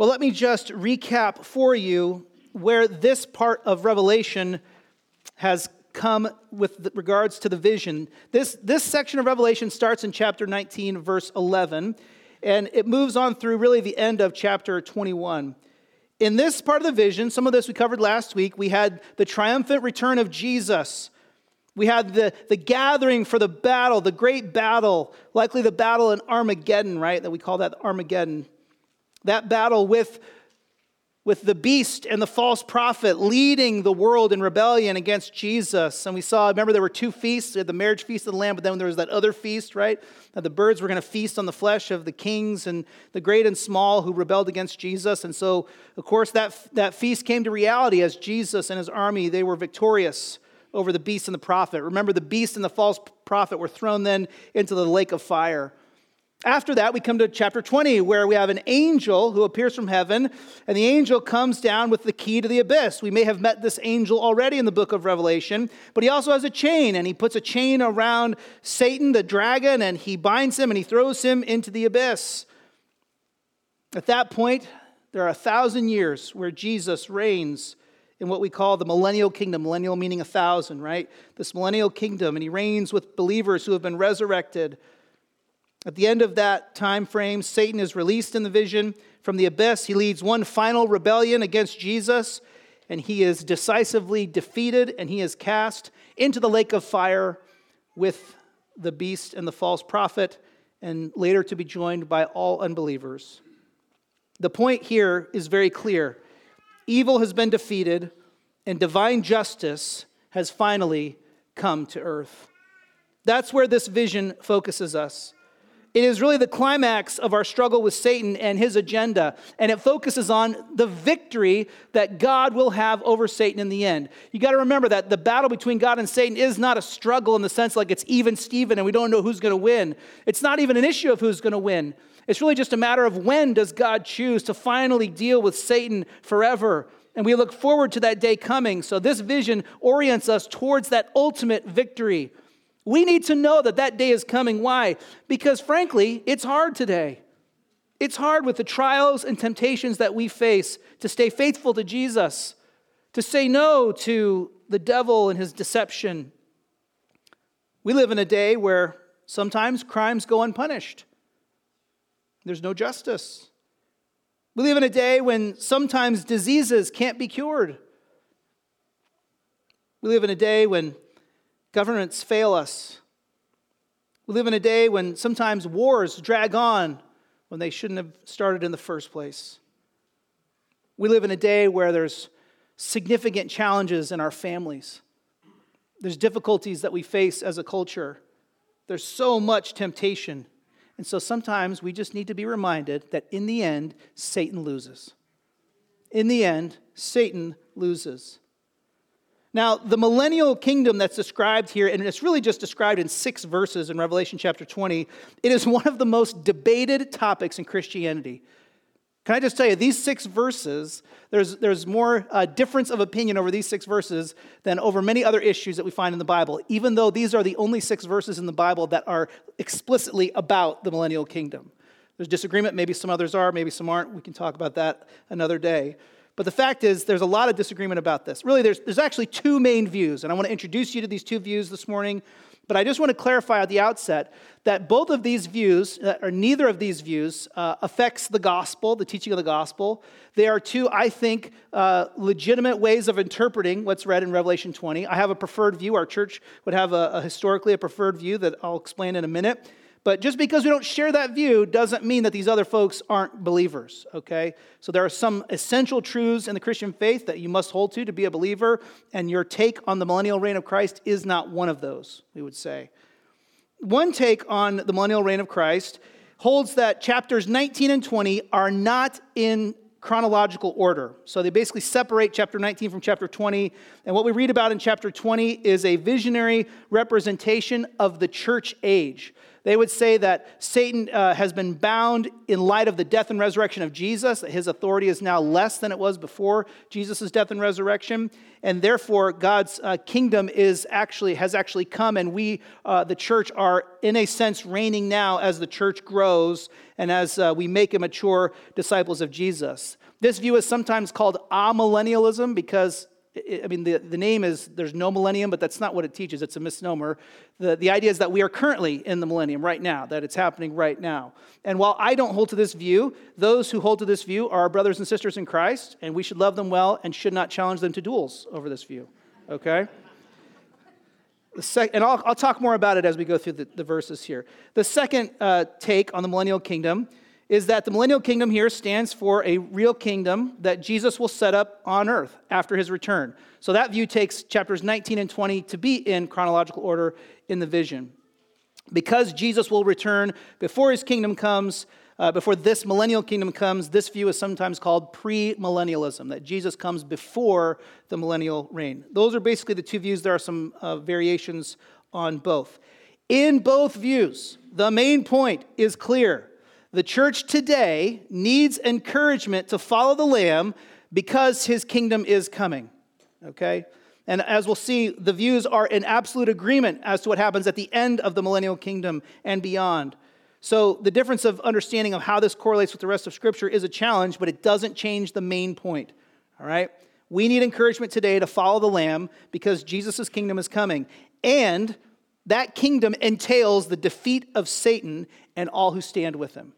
Well, let me just recap for you where this part of Revelation has come with regards to the vision. This, this section of Revelation starts in chapter 19, verse 11, and it moves on through really the end of chapter 21. In this part of the vision, some of this we covered last week, we had the triumphant return of Jesus. We had the, the gathering for the battle, the great battle, likely the battle in Armageddon, right? That we call that Armageddon. That battle with with the beast and the false prophet leading the world in rebellion against Jesus. And we saw, remember, there were two feasts the marriage feast of the Lamb, but then there was that other feast, right? That the birds were going to feast on the flesh of the kings and the great and small who rebelled against Jesus. And so, of course, that, that feast came to reality as Jesus and his army, they were victorious over the beast and the prophet. Remember, the beast and the false prophet were thrown then into the lake of fire. After that, we come to chapter 20, where we have an angel who appears from heaven, and the angel comes down with the key to the abyss. We may have met this angel already in the book of Revelation, but he also has a chain, and he puts a chain around Satan, the dragon, and he binds him and he throws him into the abyss. At that point, there are a thousand years where Jesus reigns in what we call the millennial kingdom, millennial meaning a thousand, right? This millennial kingdom, and he reigns with believers who have been resurrected. At the end of that time frame, Satan is released in the vision from the abyss. He leads one final rebellion against Jesus, and he is decisively defeated, and he is cast into the lake of fire with the beast and the false prophet, and later to be joined by all unbelievers. The point here is very clear evil has been defeated, and divine justice has finally come to earth. That's where this vision focuses us. It is really the climax of our struggle with Satan and his agenda, and it focuses on the victory that God will have over Satan in the end. You got to remember that the battle between God and Satan is not a struggle in the sense like it's even Steven and we don't know who's going to win. It's not even an issue of who's going to win. It's really just a matter of when does God choose to finally deal with Satan forever. And we look forward to that day coming. So this vision orients us towards that ultimate victory. We need to know that that day is coming. Why? Because frankly, it's hard today. It's hard with the trials and temptations that we face to stay faithful to Jesus, to say no to the devil and his deception. We live in a day where sometimes crimes go unpunished, there's no justice. We live in a day when sometimes diseases can't be cured. We live in a day when Governments fail us. We live in a day when sometimes wars drag on when they shouldn't have started in the first place. We live in a day where there's significant challenges in our families. There's difficulties that we face as a culture. There's so much temptation. And so sometimes we just need to be reminded that in the end, Satan loses. In the end, Satan loses. Now, the millennial kingdom that's described here, and it's really just described in six verses in Revelation chapter 20, it is one of the most debated topics in Christianity. Can I just tell you, these six verses, there's, there's more uh, difference of opinion over these six verses than over many other issues that we find in the Bible, even though these are the only six verses in the Bible that are explicitly about the millennial kingdom. There's disagreement, maybe some others are, maybe some aren't. We can talk about that another day. But the fact is, there's a lot of disagreement about this. Really, there's, there's actually two main views, and I want to introduce you to these two views this morning. But I just want to clarify at the outset that both of these views, uh, or neither of these views, uh, affects the gospel, the teaching of the gospel. They are two, I think, uh, legitimate ways of interpreting what's read in Revelation 20. I have a preferred view. Our church would have a, a historically a preferred view that I'll explain in a minute. But just because we don't share that view doesn't mean that these other folks aren't believers, okay? So there are some essential truths in the Christian faith that you must hold to to be a believer, and your take on the millennial reign of Christ is not one of those, we would say. One take on the millennial reign of Christ holds that chapters 19 and 20 are not in chronological order. So they basically separate chapter 19 from chapter 20. And what we read about in chapter 20 is a visionary representation of the church age. They would say that Satan uh, has been bound in light of the death and resurrection of Jesus, that his authority is now less than it was before Jesus' death and resurrection, and therefore God's uh, kingdom is actually, has actually come, and we, uh, the church, are in a sense reigning now as the church grows and as uh, we make a mature disciples of Jesus. This view is sometimes called amillennialism because I mean, the, the name is there's no millennium, but that's not what it teaches. It's a misnomer. The, the idea is that we are currently in the millennium right now, that it's happening right now. And while I don't hold to this view, those who hold to this view are our brothers and sisters in Christ, and we should love them well and should not challenge them to duels over this view. Okay? Sec- and I'll, I'll talk more about it as we go through the, the verses here. The second uh, take on the millennial kingdom is that the millennial kingdom here stands for a real kingdom that Jesus will set up on earth after his return. So that view takes chapters 19 and 20 to be in chronological order in the vision. Because Jesus will return before his kingdom comes, uh, before this millennial kingdom comes, this view is sometimes called premillennialism, that Jesus comes before the millennial reign. Those are basically the two views. There are some uh, variations on both. In both views, the main point is clear the church today needs encouragement to follow the Lamb because his kingdom is coming. Okay? And as we'll see, the views are in absolute agreement as to what happens at the end of the millennial kingdom and beyond. So the difference of understanding of how this correlates with the rest of Scripture is a challenge, but it doesn't change the main point. All right? We need encouragement today to follow the Lamb because Jesus' kingdom is coming. And that kingdom entails the defeat of Satan and all who stand with him.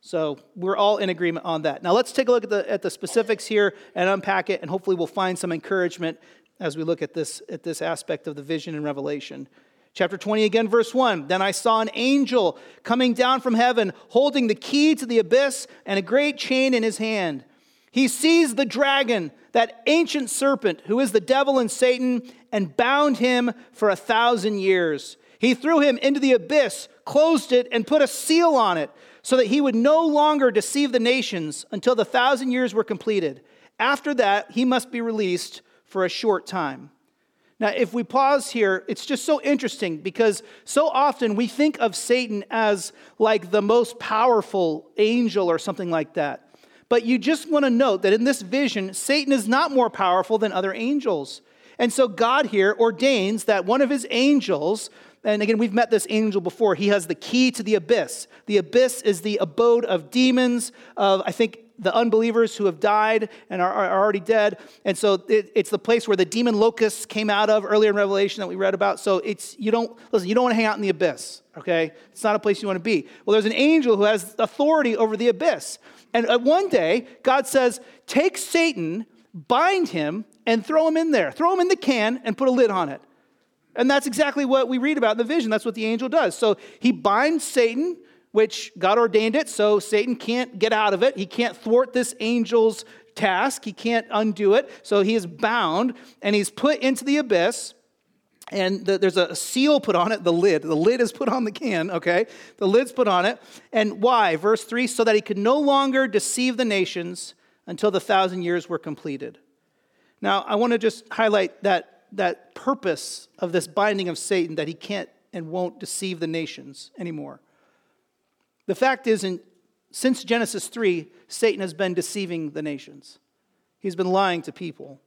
So we're all in agreement on that. Now let's take a look at the, at the specifics here and unpack it, and hopefully we'll find some encouragement as we look at this, at this aspect of the vision and revelation. Chapter 20, again, verse 1. Then I saw an angel coming down from heaven, holding the key to the abyss and a great chain in his hand. He seized the dragon, that ancient serpent, who is the devil and Satan, and bound him for a thousand years. He threw him into the abyss, closed it, and put a seal on it so that he would no longer deceive the nations until the thousand years were completed. After that, he must be released for a short time. Now, if we pause here, it's just so interesting because so often we think of Satan as like the most powerful angel or something like that. But you just want to note that in this vision, Satan is not more powerful than other angels. And so God here ordains that one of his angels and again, we've met this angel before. He has the key to the abyss. The abyss is the abode of demons, of, I think, the unbelievers who have died and are, are already dead. And so it, it's the place where the demon locusts came out of earlier in Revelation that we read about. So it's, you don't, listen, you don't want to hang out in the abyss, okay? It's not a place you want to be. Well, there's an angel who has authority over the abyss. And one day, God says, take Satan, bind him, and throw him in there. Throw him in the can and put a lid on it. And that's exactly what we read about in the vision. That's what the angel does. So he binds Satan, which God ordained it, so Satan can't get out of it. He can't thwart this angel's task, he can't undo it. So he is bound and he's put into the abyss. And the, there's a seal put on it, the lid. The lid is put on the can, okay? The lid's put on it. And why? Verse 3 so that he could no longer deceive the nations until the thousand years were completed. Now, I want to just highlight that that purpose of this binding of Satan that he can't and won't deceive the nations anymore. The fact is, in, since Genesis 3, Satan has been deceiving the nations. He's been lying to people.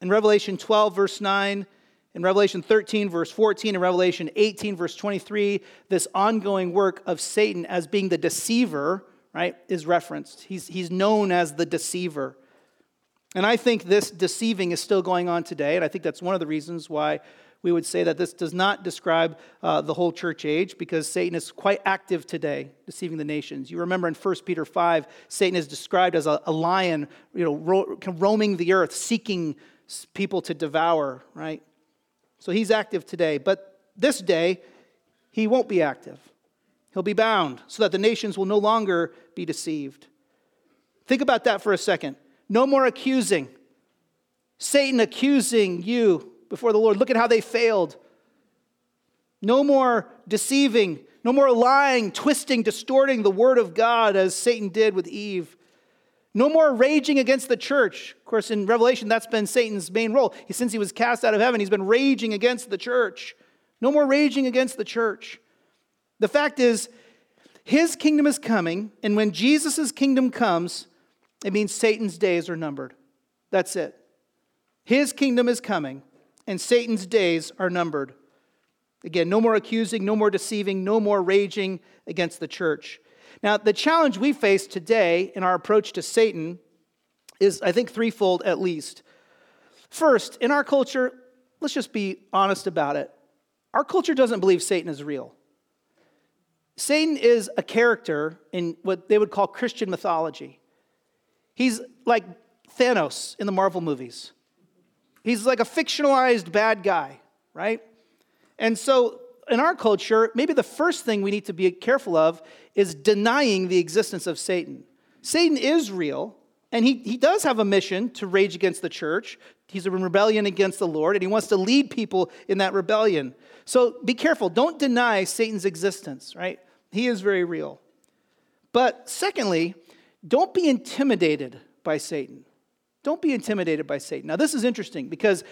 In Revelation 12, verse 9, in Revelation 13, verse 14, in Revelation 18, verse 23, this ongoing work of Satan as being the deceiver, right, is referenced. He's, he's known as the deceiver. And I think this deceiving is still going on today, and I think that's one of the reasons why we would say that this does not describe uh, the whole church age because Satan is quite active today, deceiving the nations. You remember in 1 Peter 5, Satan is described as a, a lion, you know, ro- roaming the earth, seeking people to devour, right? So he's active today. But this day, he won't be active. He'll be bound so that the nations will no longer be deceived. Think about that for a second. No more accusing. Satan accusing you before the Lord. Look at how they failed. No more deceiving. No more lying, twisting, distorting the word of God as Satan did with Eve. No more raging against the church. Of course, in Revelation, that's been Satan's main role. Since he was cast out of heaven, he's been raging against the church. No more raging against the church. The fact is, his kingdom is coming, and when Jesus' kingdom comes, it means Satan's days are numbered. That's it. His kingdom is coming, and Satan's days are numbered. Again, no more accusing, no more deceiving, no more raging against the church. Now, the challenge we face today in our approach to Satan is, I think, threefold at least. First, in our culture, let's just be honest about it. Our culture doesn't believe Satan is real. Satan is a character in what they would call Christian mythology. He's like Thanos in the Marvel movies. He's like a fictionalized bad guy, right? And so in our culture, maybe the first thing we need to be careful of is denying the existence of Satan. Satan is real, and he, he does have a mission to rage against the church. He's in rebellion against the Lord, and he wants to lead people in that rebellion. So be careful. Don't deny Satan's existence, right? He is very real. But secondly, don't be intimidated by Satan. Don't be intimidated by Satan. Now, this is interesting because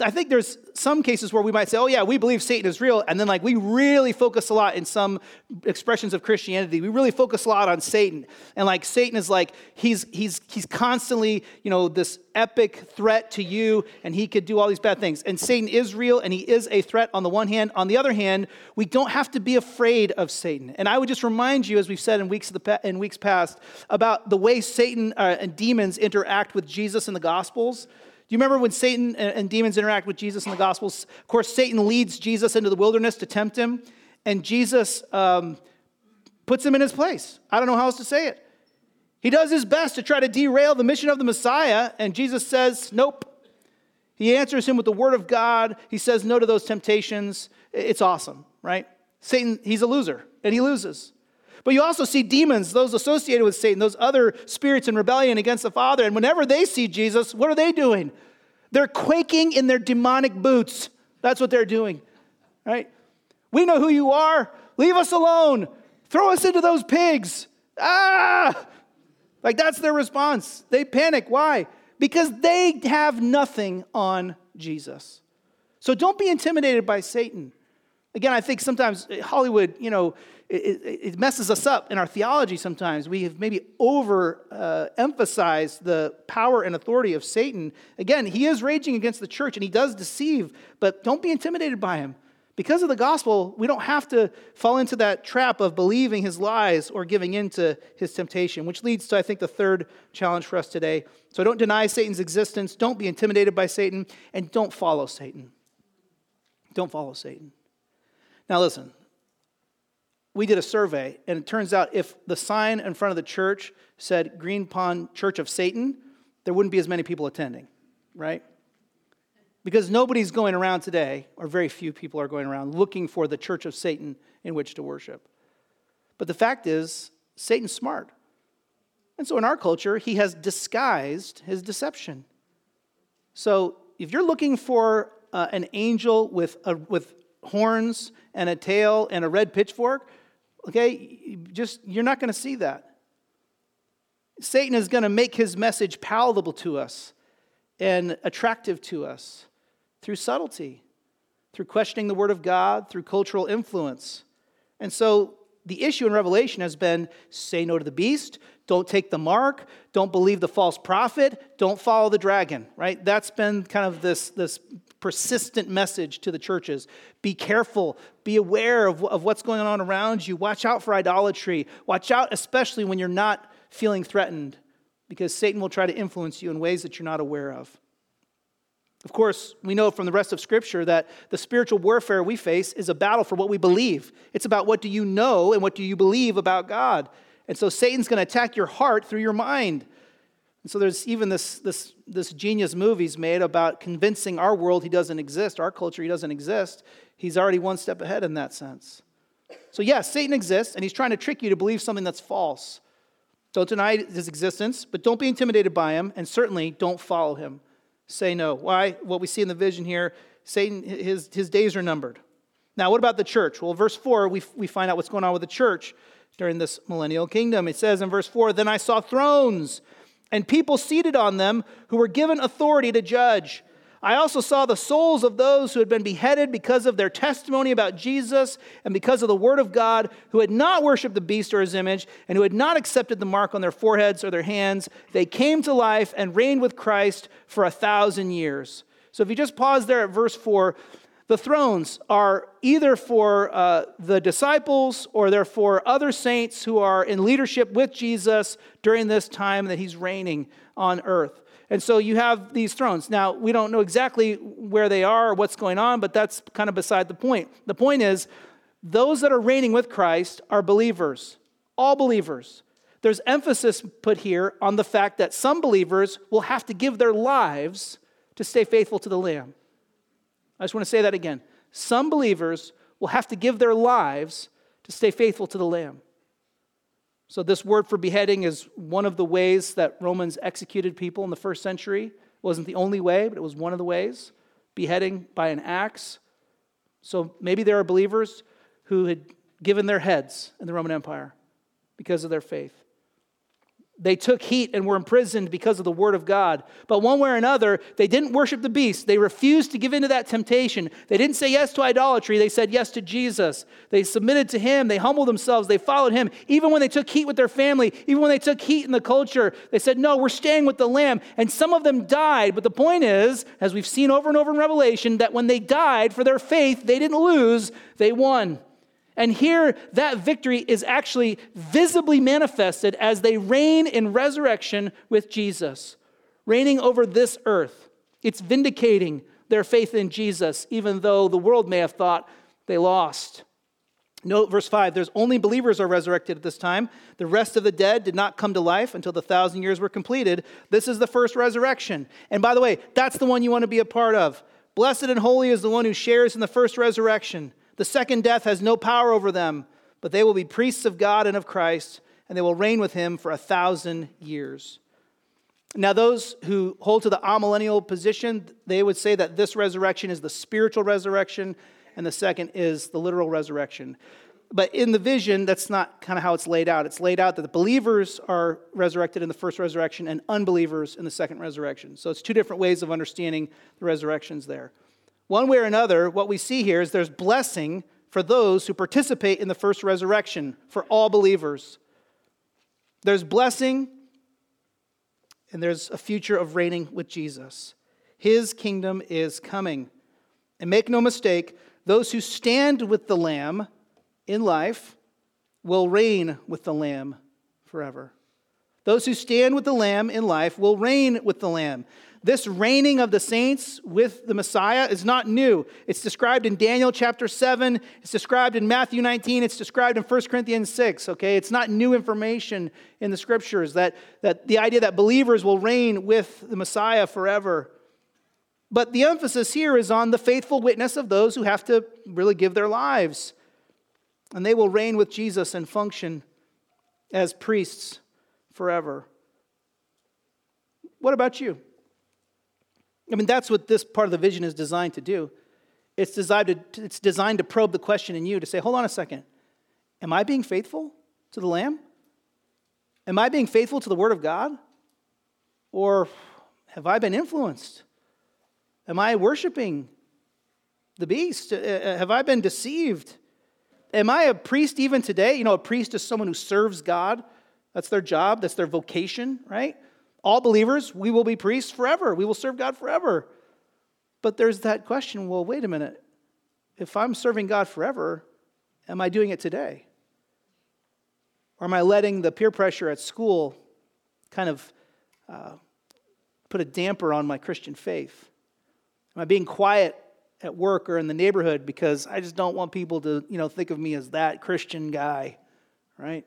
I think there's some cases where we might say, oh, yeah, we believe Satan is real. And then, like, we really focus a lot in some expressions of Christianity. We really focus a lot on Satan. And, like, Satan is like, he's, he's, he's constantly, you know, this epic threat to you, and he could do all these bad things. And Satan is real, and he is a threat on the one hand. On the other hand, we don't have to be afraid of Satan. And I would just remind you, as we've said in weeks, the, in weeks past, about the way Satan uh, and demons interact with Jesus in the Gospels. Do you remember when Satan and demons interact with Jesus in the Gospels? Of course, Satan leads Jesus into the wilderness to tempt him, and Jesus um, puts him in his place. I don't know how else to say it. He does his best to try to derail the mission of the Messiah, and Jesus says, Nope. He answers him with the word of God. He says no to those temptations. It's awesome, right? Satan, he's a loser, and he loses. But you also see demons, those associated with Satan, those other spirits in rebellion against the Father. And whenever they see Jesus, what are they doing? They're quaking in their demonic boots. That's what they're doing, right? We know who you are. Leave us alone. Throw us into those pigs. Ah! Like that's their response. They panic. Why? Because they have nothing on Jesus. So don't be intimidated by Satan. Again, I think sometimes Hollywood, you know, it, it messes us up in our theology sometimes. We have maybe over uh, emphasized the power and authority of Satan. Again, he is raging against the church and he does deceive, but don't be intimidated by him. Because of the gospel, we don't have to fall into that trap of believing his lies or giving in to his temptation, which leads to, I think, the third challenge for us today. So don't deny Satan's existence, don't be intimidated by Satan, and don't follow Satan. Don't follow Satan. Now, listen, we did a survey, and it turns out if the sign in front of the church said Green Pond Church of Satan, there wouldn't be as many people attending, right? Because nobody's going around today, or very few people are going around looking for the church of Satan in which to worship. But the fact is, Satan's smart. And so in our culture, he has disguised his deception. So if you're looking for uh, an angel with, a, with horns and a tail and a red pitchfork, okay, just you're not going to see that. Satan is going to make his message palatable to us and attractive to us through subtlety, through questioning the Word of God, through cultural influence. And so the issue in Revelation has been say no to the beast, don't take the mark, don't believe the false prophet, don't follow the dragon, right? That's been kind of this, this persistent message to the churches. Be careful, be aware of, of what's going on around you, watch out for idolatry, watch out, especially when you're not feeling threatened, because Satan will try to influence you in ways that you're not aware of. Of course, we know from the rest of Scripture that the spiritual warfare we face is a battle for what we believe. It's about what do you know and what do you believe about God. And so Satan's going to attack your heart through your mind. And so there's even this, this, this genius movie's made about convincing our world he doesn't exist, our culture he doesn't exist. He's already one step ahead in that sense. So, yes, Satan exists, and he's trying to trick you to believe something that's false. Don't deny his existence, but don't be intimidated by him, and certainly don't follow him say no. Why? What we see in the vision here, Satan, his, his days are numbered. Now, what about the church? Well, verse 4, we, we find out what's going on with the church during this millennial kingdom. It says in verse 4 Then I saw thrones and people seated on them who were given authority to judge. I also saw the souls of those who had been beheaded because of their testimony about Jesus and because of the word of God, who had not worshiped the beast or his image, and who had not accepted the mark on their foreheads or their hands. They came to life and reigned with Christ for a thousand years. So if you just pause there at verse 4, the thrones are either for uh, the disciples or they're for other saints who are in leadership with Jesus during this time that he's reigning on earth. And so you have these thrones. Now, we don't know exactly where they are or what's going on, but that's kind of beside the point. The point is, those that are reigning with Christ are believers, all believers. There's emphasis put here on the fact that some believers will have to give their lives to stay faithful to the Lamb. I just want to say that again. Some believers will have to give their lives to stay faithful to the Lamb. So, this word for beheading is one of the ways that Romans executed people in the first century. It wasn't the only way, but it was one of the ways. Beheading by an axe. So, maybe there are believers who had given their heads in the Roman Empire because of their faith. They took heat and were imprisoned because of the word of God. But one way or another, they didn't worship the beast. They refused to give in to that temptation. They didn't say yes to idolatry. They said yes to Jesus. They submitted to him. They humbled themselves. They followed him. Even when they took heat with their family, even when they took heat in the culture, they said, No, we're staying with the Lamb. And some of them died. But the point is, as we've seen over and over in Revelation, that when they died for their faith, they didn't lose, they won. And here, that victory is actually visibly manifested as they reign in resurrection with Jesus, reigning over this earth. It's vindicating their faith in Jesus, even though the world may have thought they lost. Note verse 5 there's only believers are resurrected at this time. The rest of the dead did not come to life until the thousand years were completed. This is the first resurrection. And by the way, that's the one you want to be a part of. Blessed and holy is the one who shares in the first resurrection. The second death has no power over them, but they will be priests of God and of Christ, and they will reign with him for a thousand years. Now, those who hold to the amillennial position, they would say that this resurrection is the spiritual resurrection, and the second is the literal resurrection. But in the vision, that's not kind of how it's laid out. It's laid out that the believers are resurrected in the first resurrection and unbelievers in the second resurrection. So it's two different ways of understanding the resurrections there. One way or another, what we see here is there's blessing for those who participate in the first resurrection, for all believers. There's blessing, and there's a future of reigning with Jesus. His kingdom is coming. And make no mistake, those who stand with the Lamb in life will reign with the Lamb forever. Those who stand with the Lamb in life will reign with the Lamb. This reigning of the saints with the Messiah is not new. It's described in Daniel chapter 7, it's described in Matthew 19, it's described in 1 Corinthians 6, okay? It's not new information in the scriptures that, that the idea that believers will reign with the Messiah forever. But the emphasis here is on the faithful witness of those who have to really give their lives. And they will reign with Jesus and function as priests forever. What about you? I mean, that's what this part of the vision is designed to do. It's designed to, it's designed to probe the question in you to say, hold on a second. Am I being faithful to the Lamb? Am I being faithful to the Word of God? Or have I been influenced? Am I worshiping the beast? Uh, uh, have I been deceived? Am I a priest even today? You know, a priest is someone who serves God. That's their job, that's their vocation, right? All believers, we will be priests forever. We will serve God forever. But there's that question well, wait a minute. If I'm serving God forever, am I doing it today? Or am I letting the peer pressure at school kind of uh, put a damper on my Christian faith? Am I being quiet at work or in the neighborhood because I just don't want people to, you know, think of me as that Christian guy, right?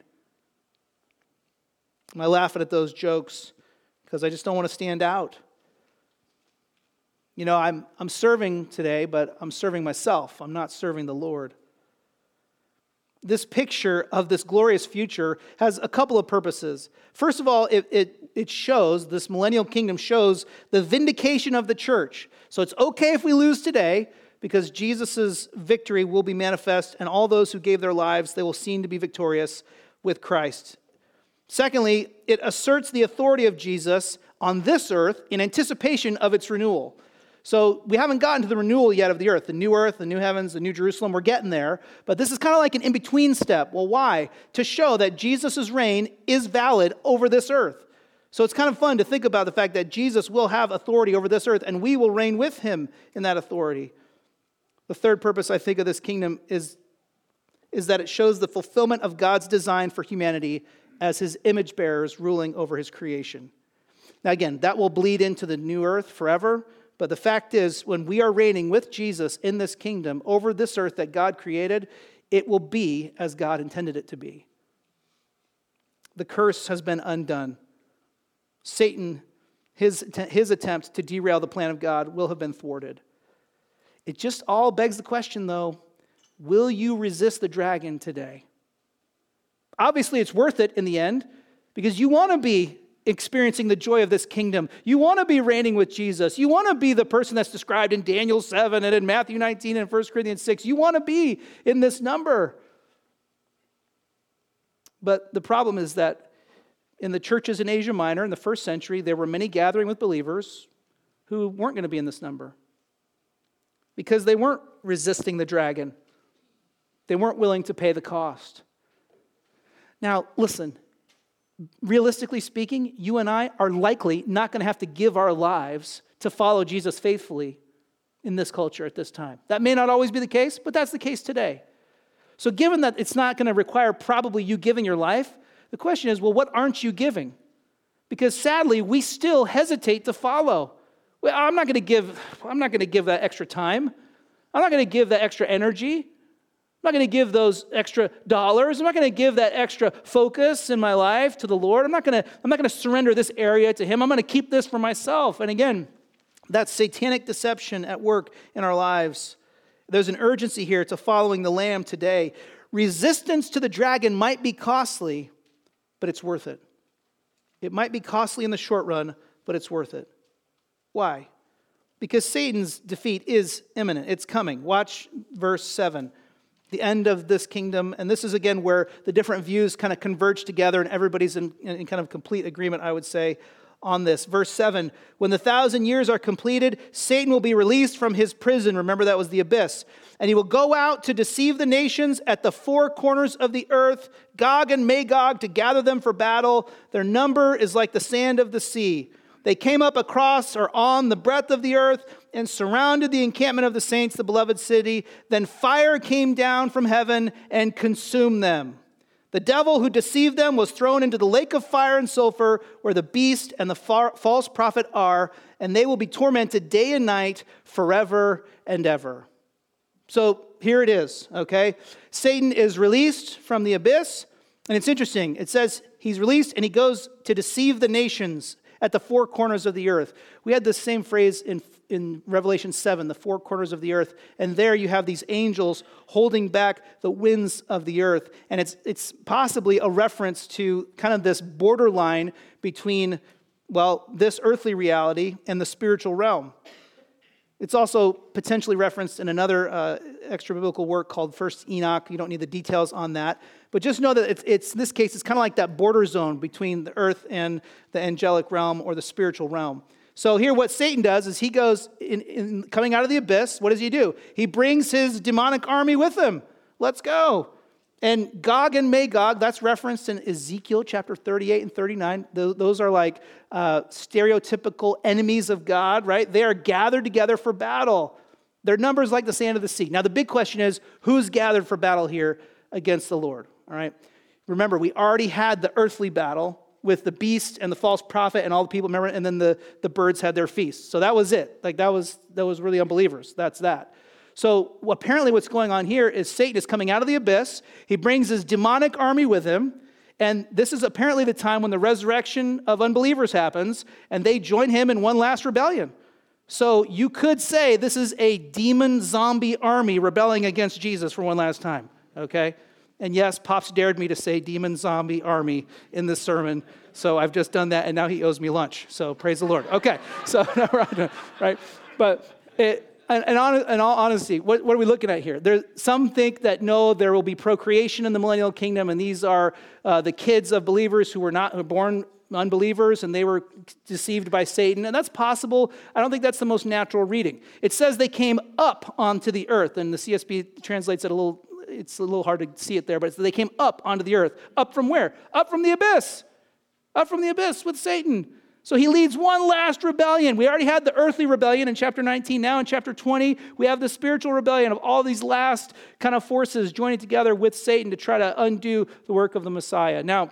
Am I laughing at those jokes because I just don't want to stand out. You know, I'm, I'm serving today, but I'm serving myself. I'm not serving the Lord. This picture of this glorious future has a couple of purposes. First of all, it, it, it shows, this millennial kingdom shows the vindication of the church. So it's okay if we lose today because Jesus' victory will be manifest, and all those who gave their lives, they will seem to be victorious with Christ Secondly, it asserts the authority of Jesus on this earth in anticipation of its renewal. So we haven't gotten to the renewal yet of the earth, the new earth, the new heavens, the new Jerusalem. We're getting there. But this is kind of like an in between step. Well, why? To show that Jesus' reign is valid over this earth. So it's kind of fun to think about the fact that Jesus will have authority over this earth and we will reign with him in that authority. The third purpose, I think, of this kingdom is, is that it shows the fulfillment of God's design for humanity as his image bearers ruling over his creation. Now, again, that will bleed into the new earth forever. But the fact is, when we are reigning with Jesus in this kingdom over this earth that God created, it will be as God intended it to be. The curse has been undone. Satan, his, his attempt to derail the plan of God, will have been thwarted. It just all begs the question, though will you resist the dragon today? Obviously, it's worth it in the end because you want to be experiencing the joy of this kingdom. You want to be reigning with Jesus. You want to be the person that's described in Daniel 7 and in Matthew 19 and 1 Corinthians 6. You want to be in this number. But the problem is that in the churches in Asia Minor in the first century, there were many gathering with believers who weren't going to be in this number because they weren't resisting the dragon. They weren't willing to pay the cost. Now, listen, realistically speaking, you and I are likely not going to have to give our lives to follow Jesus faithfully in this culture at this time. That may not always be the case, but that's the case today. So, given that it's not going to require probably you giving your life, the question is well, what aren't you giving? Because sadly, we still hesitate to follow. Well, I'm not going to give, I'm not going to give that extra time. I'm not going to give that extra energy. I'm not going to give those extra dollars. I'm not going to give that extra focus in my life to the Lord. I'm not going to, I'm not going to surrender this area to Him. I'm going to keep this for myself. And again, that's satanic deception at work in our lives. There's an urgency here to following the Lamb today. Resistance to the dragon might be costly, but it's worth it. It might be costly in the short run, but it's worth it. Why? Because Satan's defeat is imminent, it's coming. Watch verse 7 the end of this kingdom. And this is again where the different views kind of converge together and everybody's in, in kind of complete agreement, I would say, on this. Verse 7 When the thousand years are completed, Satan will be released from his prison. Remember, that was the abyss. And he will go out to deceive the nations at the four corners of the earth, Gog and Magog, to gather them for battle. Their number is like the sand of the sea. They came up across or on the breadth of the earth and surrounded the encampment of the saints, the beloved city. Then fire came down from heaven and consumed them. The devil who deceived them was thrown into the lake of fire and sulfur, where the beast and the far, false prophet are, and they will be tormented day and night forever and ever. So here it is, okay? Satan is released from the abyss, and it's interesting. It says he's released and he goes to deceive the nations at the four corners of the earth. We had the same phrase in, in Revelation 7, the four corners of the earth. And there you have these angels holding back the winds of the earth. And it's, it's possibly a reference to kind of this borderline between, well, this earthly reality and the spiritual realm. It's also potentially referenced in another uh, extra biblical work called First Enoch. You don't need the details on that. But just know that it's, it's in this case, it's kind of like that border zone between the earth and the angelic realm or the spiritual realm. So here, what Satan does is he goes in, in coming out of the abyss. What does he do? He brings his demonic army with him. Let's go. And Gog and Magog, that's referenced in Ezekiel chapter 38 and 39. Those are like uh, stereotypical enemies of God, right? They are gathered together for battle. Their numbers like the sand of the sea. Now, the big question is who's gathered for battle here against the Lord? All right. Remember, we already had the earthly battle with the beast and the false prophet and all the people, remember, and then the, the birds had their feast. So that was it. Like that was that was really unbelievers. That's that. So apparently, what's going on here is Satan is coming out of the abyss. He brings his demonic army with him. And this is apparently the time when the resurrection of unbelievers happens, and they join him in one last rebellion. So you could say this is a demon zombie army rebelling against Jesus for one last time, okay? And yes, Pops dared me to say demon zombie army in this sermon. So I've just done that, and now he owes me lunch. So praise the Lord. Okay, so, right? But it, and, and on, in all honesty, what, what, are we looking at here? There, some think that no, there will be procreation in the millennial kingdom, and these are uh, the kids of believers who were not who were born unbelievers and they were deceived by Satan. And that's possible. I don't think that's the most natural reading. It says they came up onto the earth, and the CSB translates it a little, it's a little hard to see it there, but they came up onto the earth. Up from where? Up from the abyss. Up from the abyss with Satan. So he leads one last rebellion. We already had the earthly rebellion in chapter 19. Now in chapter 20, we have the spiritual rebellion of all these last kind of forces joining together with Satan to try to undo the work of the Messiah. Now,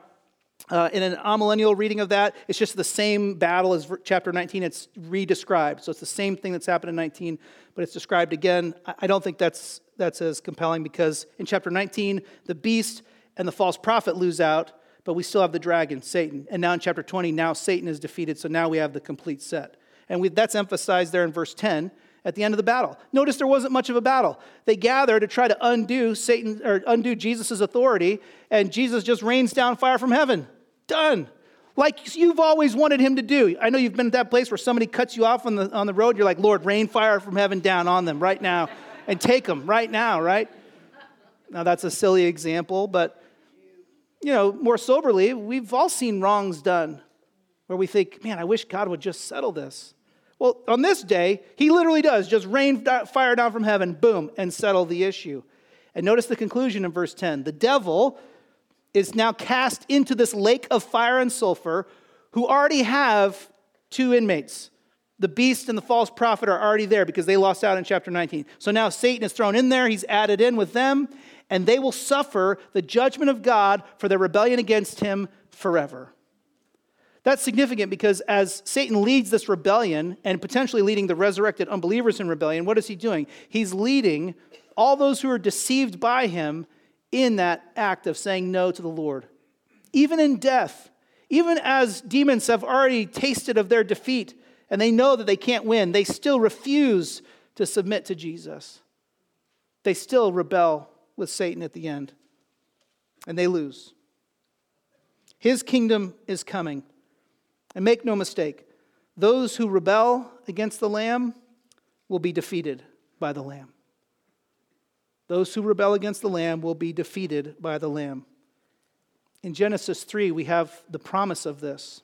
uh, in an amillennial reading of that, it's just the same battle as chapter 19. It's redescribed. So it's the same thing that's happened in 19, but it's described again. I don't think that's, that's as compelling because in chapter 19, the beast and the false prophet lose out but we still have the dragon, Satan. And now in chapter 20, now Satan is defeated, so now we have the complete set. And we, that's emphasized there in verse 10 at the end of the battle. Notice there wasn't much of a battle. They gather to try to undo Satan or undo Jesus' authority, and Jesus just rains down fire from heaven. Done. Like you've always wanted him to do. I know you've been at that place where somebody cuts you off on the, on the road. You're like, Lord, rain fire from heaven down on them right now and take them right now, right? Now, that's a silly example, but you know, more soberly, we've all seen wrongs done where we think, man, I wish God would just settle this. Well, on this day, he literally does just rain fire down from heaven, boom, and settle the issue. And notice the conclusion in verse 10. The devil is now cast into this lake of fire and sulfur, who already have two inmates. The beast and the false prophet are already there because they lost out in chapter 19. So now Satan is thrown in there, he's added in with them, and they will suffer the judgment of God for their rebellion against him forever. That's significant because as Satan leads this rebellion and potentially leading the resurrected unbelievers in rebellion, what is he doing? He's leading all those who are deceived by him in that act of saying no to the Lord. Even in death, even as demons have already tasted of their defeat and they know that they can't win, they still refuse to submit to Jesus. They still rebel with Satan at the end, and they lose. His kingdom is coming. And make no mistake, those who rebel against the Lamb will be defeated by the Lamb. Those who rebel against the Lamb will be defeated by the Lamb. In Genesis 3, we have the promise of this.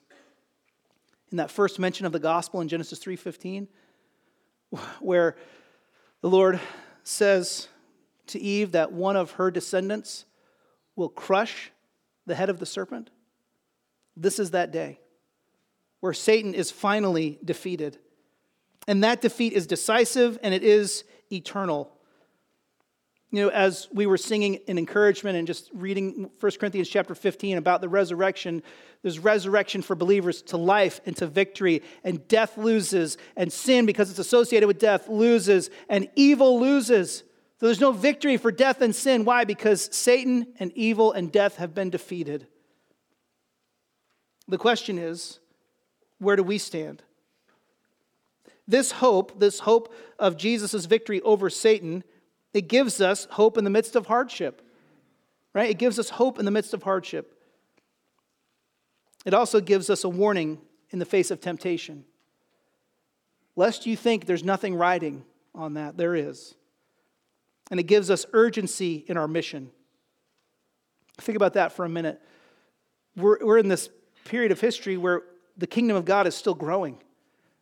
In that first mention of the gospel in Genesis 3:15, where the Lord says to Eve that one of her descendants will crush the head of the serpent? This is that day where Satan is finally defeated. And that defeat is decisive and it is eternal. You know, as we were singing in encouragement and just reading 1 Corinthians chapter 15 about the resurrection, there's resurrection for believers to life and to victory, and death loses, and sin, because it's associated with death, loses, and evil loses. So there's no victory for death and sin. Why? Because Satan and evil and death have been defeated. The question is where do we stand? This hope, this hope of Jesus' victory over Satan, it gives us hope in the midst of hardship, right? It gives us hope in the midst of hardship. It also gives us a warning in the face of temptation. Lest you think there's nothing riding on that, there is and it gives us urgency in our mission. Think about that for a minute. We're, we're in this period of history where the kingdom of God is still growing.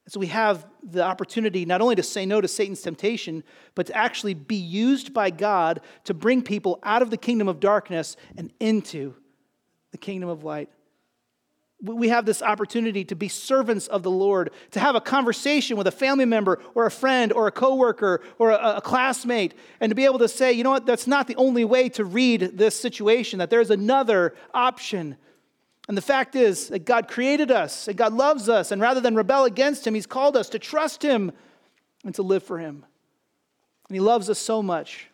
And so we have the opportunity not only to say no to Satan's temptation, but to actually be used by God to bring people out of the kingdom of darkness and into the kingdom of light we have this opportunity to be servants of the Lord, to have a conversation with a family member or a friend or a coworker or a, a, classmate, and to be able to say, you know what, that's not the only way to read this situation, that there's another option. And the fact is that God created us, and God loves us, and rather than rebel against Him, He's called us to trust Him and to live for Him. And He loves us so much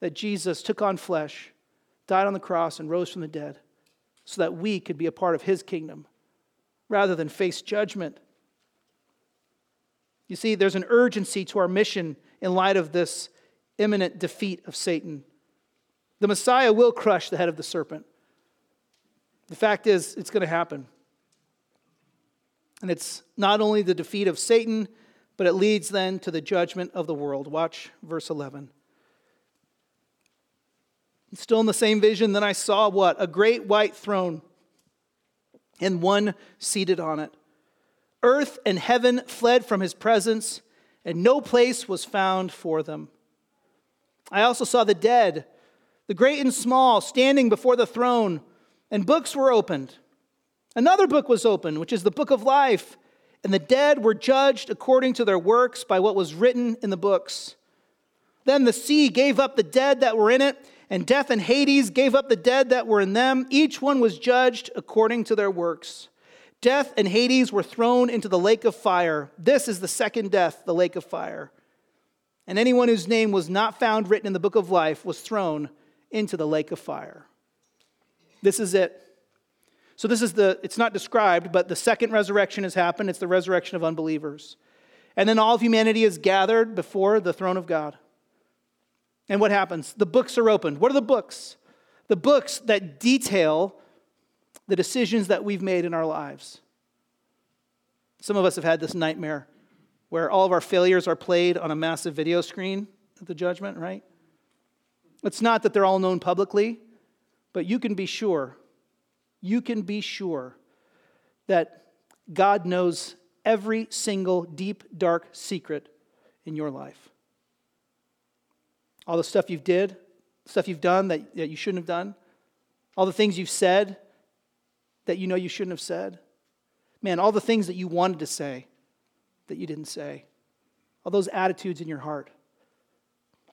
that Jesus took on flesh, died on the cross, and rose from the dead so that we could be a part of his kingdom rather than face judgment. You see, there's an urgency to our mission in light of this imminent defeat of Satan. The Messiah will crush the head of the serpent. The fact is, it's going to happen. And it's not only the defeat of Satan, but it leads then to the judgment of the world. Watch verse 11. Still in the same vision, then I saw what? A great white throne. and one seated on it. Earth and heaven fled from his presence, and no place was found for them. I also saw the dead, the great and small, standing before the throne, and books were opened. Another book was opened, which is the book of life, and the dead were judged according to their works by what was written in the books. Then the sea gave up the dead that were in it and death and Hades gave up the dead that were in them. Each one was judged according to their works. Death and Hades were thrown into the lake of fire. This is the second death, the lake of fire. And anyone whose name was not found written in the book of life was thrown into the lake of fire. This is it. So, this is the, it's not described, but the second resurrection has happened. It's the resurrection of unbelievers. And then all of humanity is gathered before the throne of God. And what happens? The books are opened. What are the books? The books that detail the decisions that we've made in our lives. Some of us have had this nightmare where all of our failures are played on a massive video screen at the judgment, right? It's not that they're all known publicly, but you can be sure, you can be sure that God knows every single deep, dark secret in your life all the stuff you've did, stuff you've done that, that you shouldn't have done, all the things you've said that you know you shouldn't have said. Man, all the things that you wanted to say that you didn't say, all those attitudes in your heart.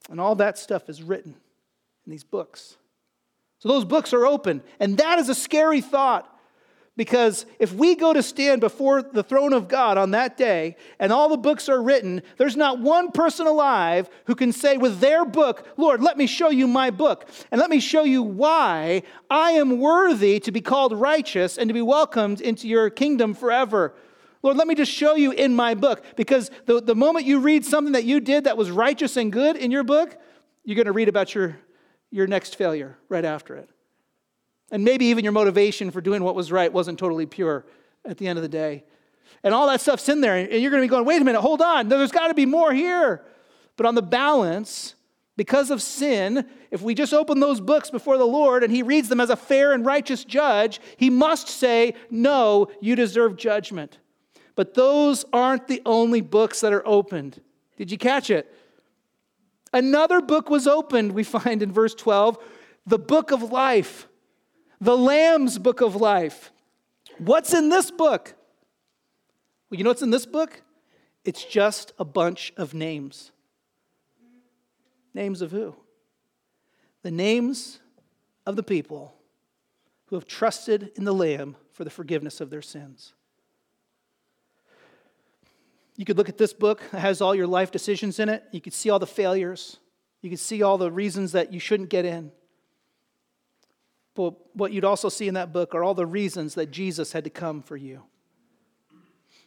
And all that stuff is written in these books. So those books are open. And that is a scary thought because if we go to stand before the throne of God on that day and all the books are written, there's not one person alive who can say with their book, Lord, let me show you my book and let me show you why I am worthy to be called righteous and to be welcomed into your kingdom forever. Lord, let me just show you in my book because the, the moment you read something that you did that was righteous and good in your book, you're going to read about your, your next failure right after it. And maybe even your motivation for doing what was right wasn't totally pure at the end of the day. And all that stuff's in there. And you're going to be going, wait a minute, hold on. There's got to be more here. But on the balance, because of sin, if we just open those books before the Lord and He reads them as a fair and righteous judge, He must say, no, you deserve judgment. But those aren't the only books that are opened. Did you catch it? Another book was opened, we find in verse 12, the book of life the Lamb's book of life. What's in this book? Well, you know what's in this book? It's just a bunch of names. Names of who? The names of the people who have trusted in the Lamb for the forgiveness of their sins. You could look at this book, it has all your life decisions in it. You could see all the failures. You could see all the reasons that you shouldn't get in. But what you'd also see in that book are all the reasons that Jesus had to come for you.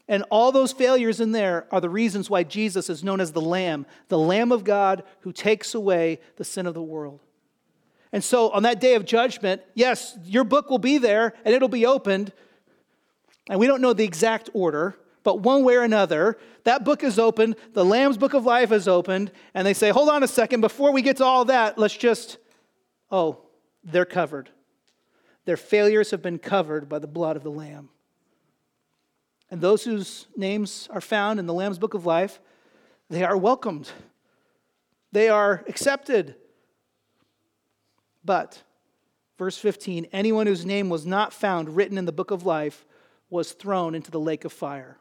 And all those failures in there are the reasons why Jesus is known as the Lamb, the Lamb of God who takes away the sin of the world. And so on that day of judgment, yes, your book will be there and it'll be opened. And we don't know the exact order, but one way or another, that book is opened, the Lamb's book of life is opened, and they say, hold on a second, before we get to all that, let's just, oh, they're covered. Their failures have been covered by the blood of the Lamb. And those whose names are found in the Lamb's book of life, they are welcomed. They are accepted. But, verse 15, anyone whose name was not found written in the book of life was thrown into the lake of fire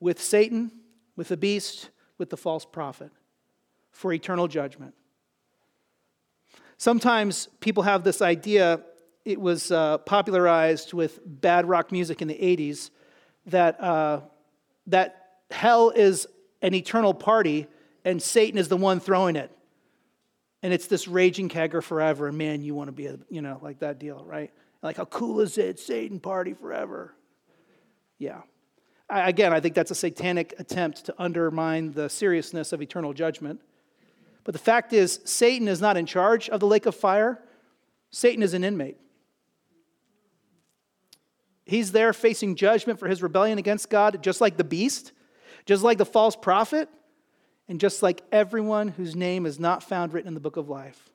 with Satan, with the beast, with the false prophet for eternal judgment. Sometimes people have this idea it was uh, popularized with bad rock music in the 80s that, uh, that hell is an eternal party and Satan is the one throwing it. And it's this raging kegger forever. And man, you want to be, a, you know, like that deal, right? Like, how cool is it? Satan party forever. Yeah. I, again, I think that's a satanic attempt to undermine the seriousness of eternal judgment. But the fact is, Satan is not in charge of the lake of fire, Satan is an inmate. He's there facing judgment for his rebellion against God, just like the beast, just like the false prophet, and just like everyone whose name is not found written in the book of life.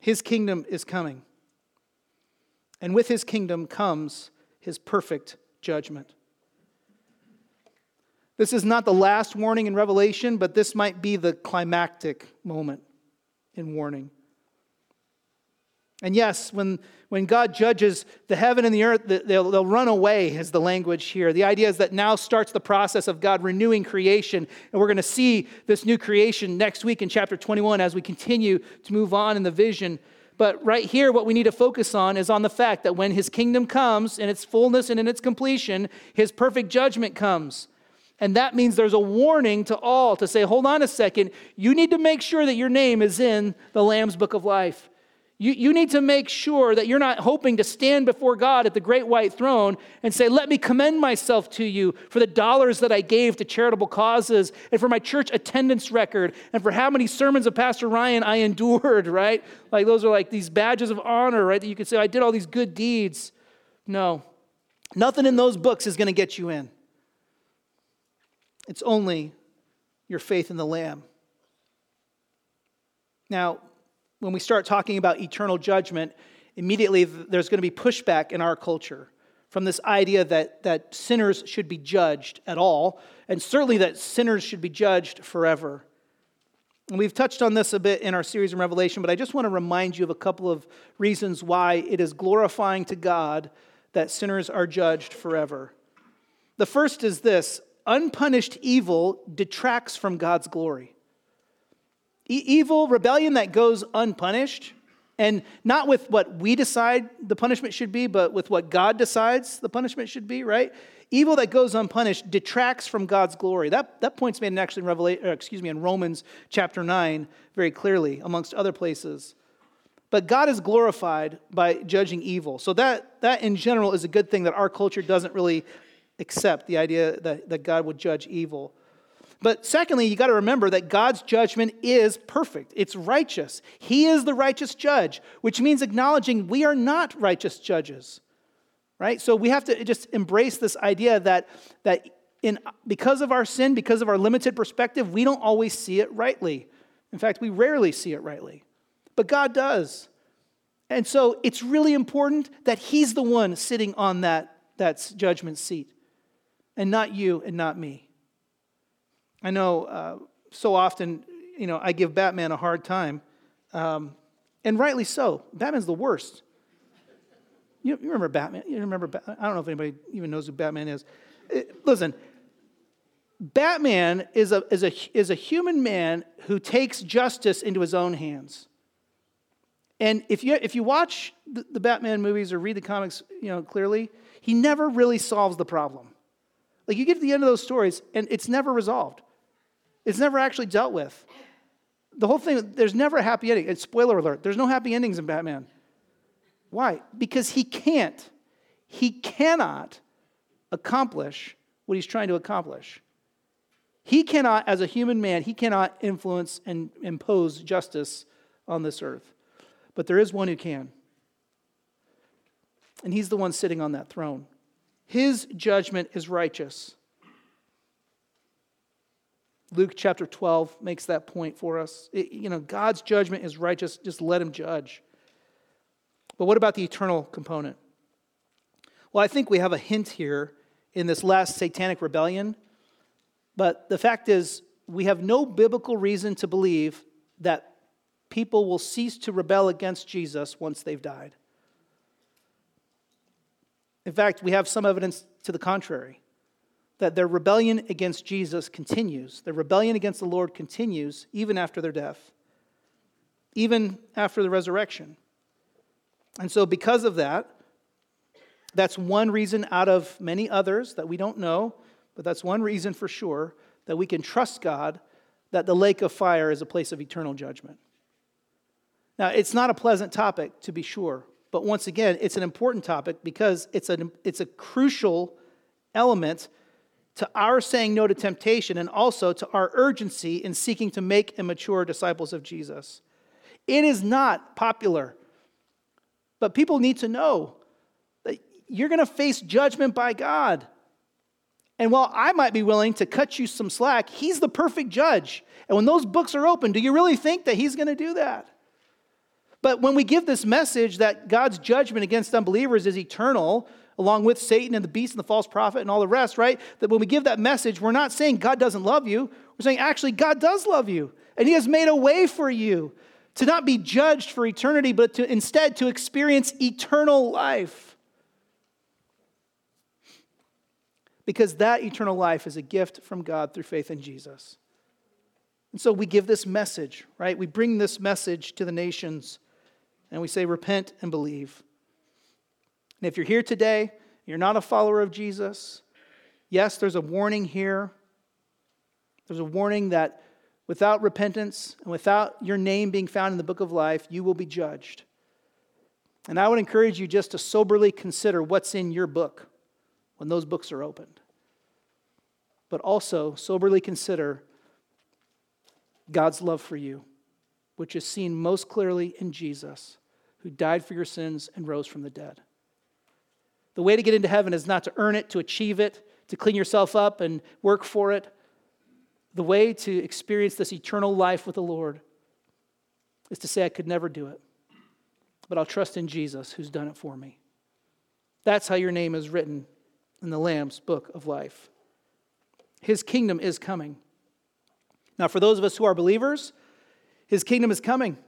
His kingdom is coming. and with his kingdom comes his perfect judgment. This is not the last warning in Revelation, but this might be the climactic moment in warning. And yes, when, when God judges the heaven and the earth, they'll, they'll run away, is the language here. The idea is that now starts the process of God renewing creation. And we're going to see this new creation next week in chapter 21 as we continue to move on in the vision. But right here, what we need to focus on is on the fact that when his kingdom comes in its fullness and in its completion, his perfect judgment comes. And that means there's a warning to all to say, hold on a second, you need to make sure that your name is in the Lamb's book of life. You, you need to make sure that you're not hoping to stand before God at the great white throne and say, Let me commend myself to you for the dollars that I gave to charitable causes and for my church attendance record and for how many sermons of Pastor Ryan I endured, right? Like those are like these badges of honor, right? That you could say, I did all these good deeds. No, nothing in those books is going to get you in. It's only your faith in the Lamb. Now, when we start talking about eternal judgment, immediately there's going to be pushback in our culture from this idea that, that sinners should be judged at all, and certainly that sinners should be judged forever. And we've touched on this a bit in our series in Revelation, but I just want to remind you of a couple of reasons why it is glorifying to God that sinners are judged forever. The first is this unpunished evil detracts from God's glory. E- evil, rebellion that goes unpunished, and not with what we decide the punishment should be, but with what God decides the punishment should be, right? Evil that goes unpunished detracts from God's glory. That, that point's made in actually in Revelation, excuse me, in Romans chapter 9 very clearly, amongst other places. But God is glorified by judging evil. So that, that in general is a good thing that our culture doesn't really accept the idea that, that God would judge evil. But secondly, you got to remember that God's judgment is perfect. It's righteous. He is the righteous judge, which means acknowledging we are not righteous judges. Right? So we have to just embrace this idea that, that in, because of our sin, because of our limited perspective, we don't always see it rightly. In fact, we rarely see it rightly. But God does. And so it's really important that He's the one sitting on that, that judgment seat and not you and not me. I know uh, so often, you know, I give Batman a hard time, um, and rightly so. Batman's the worst. You, you remember Batman? You remember? I don't know if anybody even knows who Batman is. It, uh, listen, Batman is a, is, a, is a human man who takes justice into his own hands. And if you, if you watch the, the Batman movies or read the comics you know, clearly, he never really solves the problem. Like you get to the end of those stories and it's never resolved. It's never actually dealt with. The whole thing, there's never a happy ending. And spoiler alert, there's no happy endings in Batman. Why? Because he can't, he cannot accomplish what he's trying to accomplish. He cannot, as a human man, he cannot influence and impose justice on this earth. But there is one who can. And he's the one sitting on that throne. His judgment is righteous. Luke chapter 12 makes that point for us. It, you know, God's judgment is righteous, just let him judge. But what about the eternal component? Well, I think we have a hint here in this last satanic rebellion. But the fact is, we have no biblical reason to believe that people will cease to rebel against Jesus once they've died. In fact, we have some evidence to the contrary that their rebellion against Jesus continues. Their rebellion against the Lord continues even after their death, even after the resurrection. And so, because of that, that's one reason out of many others that we don't know, but that's one reason for sure that we can trust God that the lake of fire is a place of eternal judgment. Now, it's not a pleasant topic, to be sure, but once again, it's an important topic because it's a, it's a crucial element to our saying no to temptation and also to our urgency in seeking to make and mature disciples of Jesus. It is not popular, but people need to know that you're going to face judgment by God. And while I might be willing to cut you some slack, He's the perfect judge. And when those books are open, do you really think that He's going to do that? But when we give this message that God's judgment against unbelievers is eternal, along with Satan and the beast and the false prophet and all the rest, right? That when we give that message, we're not saying God doesn't love you. We're saying actually God does love you. And he has made a way for you to not be judged for eternity, but to instead to experience eternal life. Because that eternal life is a gift from God through faith in Jesus. And so we give this message, right? We bring this message to the nations and we say, repent and believe. And if you're here today, you're not a follower of Jesus, yes, there's a warning here. There's a warning that without repentance and without your name being found in the book of life, you will be judged. And I would encourage you just to soberly consider what's in your book when those books are opened. But also soberly consider God's love for you, which is seen most clearly in Jesus, who died for your sins and rose from the dead. The way to get into heaven is not to earn it, to achieve it, to clean yourself up and work for it. The way to experience this eternal life with the Lord is to say, I could never do it, but I'll trust in Jesus who's done it for me. That's how your name is written in the Lamb's book of life. His kingdom is coming. Now, for those of us who are believers, his kingdom is coming.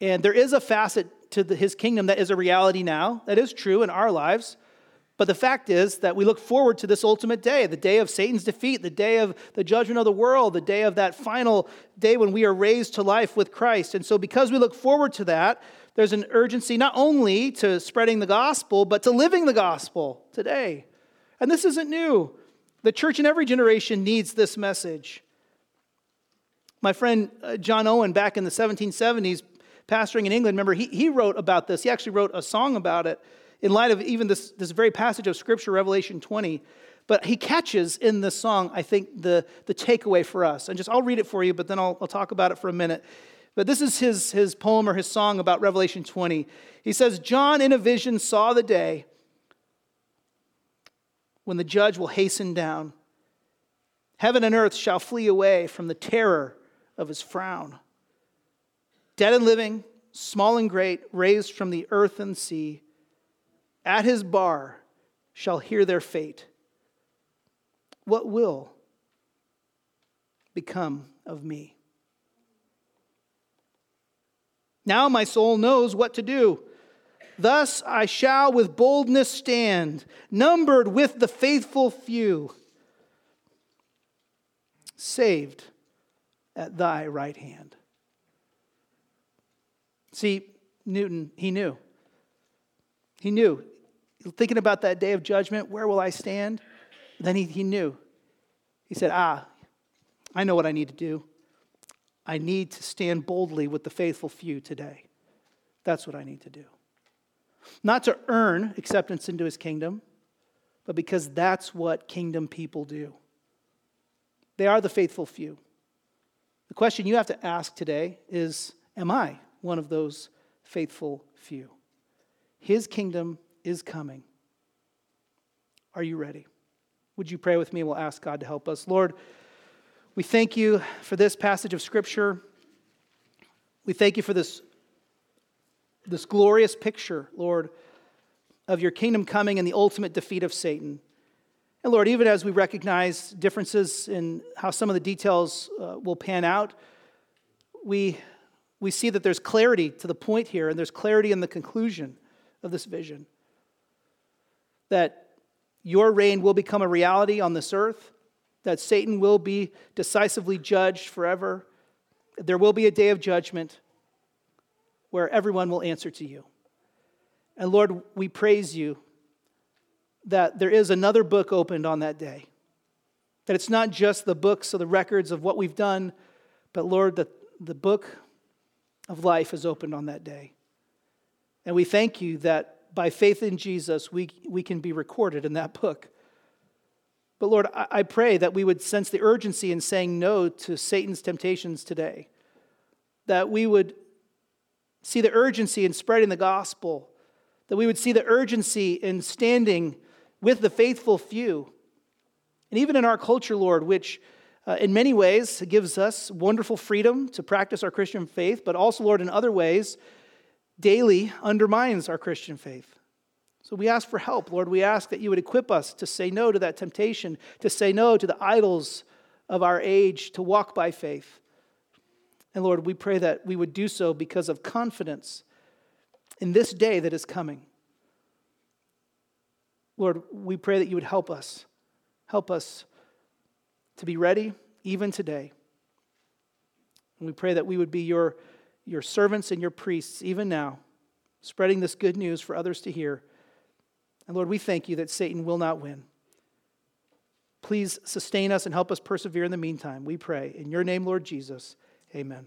And there is a facet to the, his kingdom that is a reality now. That is true in our lives. But the fact is that we look forward to this ultimate day, the day of Satan's defeat, the day of the judgment of the world, the day of that final day when we are raised to life with Christ. And so, because we look forward to that, there's an urgency not only to spreading the gospel, but to living the gospel today. And this isn't new. The church in every generation needs this message. My friend uh, John Newton, back in the 1770s, pastoring in England, remember, he, he wrote about this. He actually wrote a song about it in light of even this, this very passage of Scripture, Revelation 20. But he catches in this song, I think, the, the takeaway for us. And just, I'll read it for you, but then I'll, I'll talk about it for a minute. But this is his, his poem or his song about Revelation 20. He says, John in a vision saw the day when the judge will hasten down. Heaven and earth shall flee away from the terror of his frown. Dead and living, small and great, raised from the earth and sea, at his bar shall hear their fate. What will become of me? Now my soul knows what to do. Thus I shall with boldness stand, numbered with the faithful few, saved at thy right hand. See, Newton, he knew. He knew. Thinking about that day of judgment, where will I stand? Then he, he knew. He said, Ah, I know what I need to do. I need to stand boldly with the faithful few today. That's what I need to do. Not to earn acceptance into his kingdom, but because that's what kingdom people do. They are the faithful few. The question you have to ask today is Am I one of those faithful few? His kingdom is coming. Are you ready? Would you pray with me? We'll ask God to help us. Lord, we thank you for this passage of Scripture. We thank you for this, this glorious picture, Lord, of your kingdom coming and the ultimate defeat of Satan. And Lord, even as we recognize differences in how some of the details uh, will pan out, we, we see that there's clarity to the point here, and there's clarity in the conclusion of this vision. That your reign will become a reality on this earth, that Satan will be decisively judged forever. There will be a day of judgment where everyone will answer to you. And Lord, we praise you that there is another book opened on that day. That it's not just the books or the records of what we've done, but Lord, that the book of life is opened on that day. And we thank you that by faith in Jesus, we, we can be recorded in that book. But Lord, I, I pray that we would sense the urgency in saying no to Satan's temptations today. That we would see the urgency in spreading the gospel. That we would see the urgency in standing with the faithful few. And even in our culture, Lord, which uh, in many ways, it gives us wonderful freedom to practice our Christian faith, but also, Lord, in other ways, daily undermines our Christian faith. So we ask for help, Lord. We ask that you would equip us to say no to that temptation, to say no to the idols of our age, to walk by faith. And Lord, we pray that we would do so because of confidence in this day that is coming. Lord, we pray that you would help us. Help us to be ready even today. And we pray that we would be your, your servants and your priests even now, spreading this good news for others to hear. And Lord, we thank you that Satan will not win. Please sustain us and help us persevere in the meantime. We pray. In your name, Lord Jesus, amen.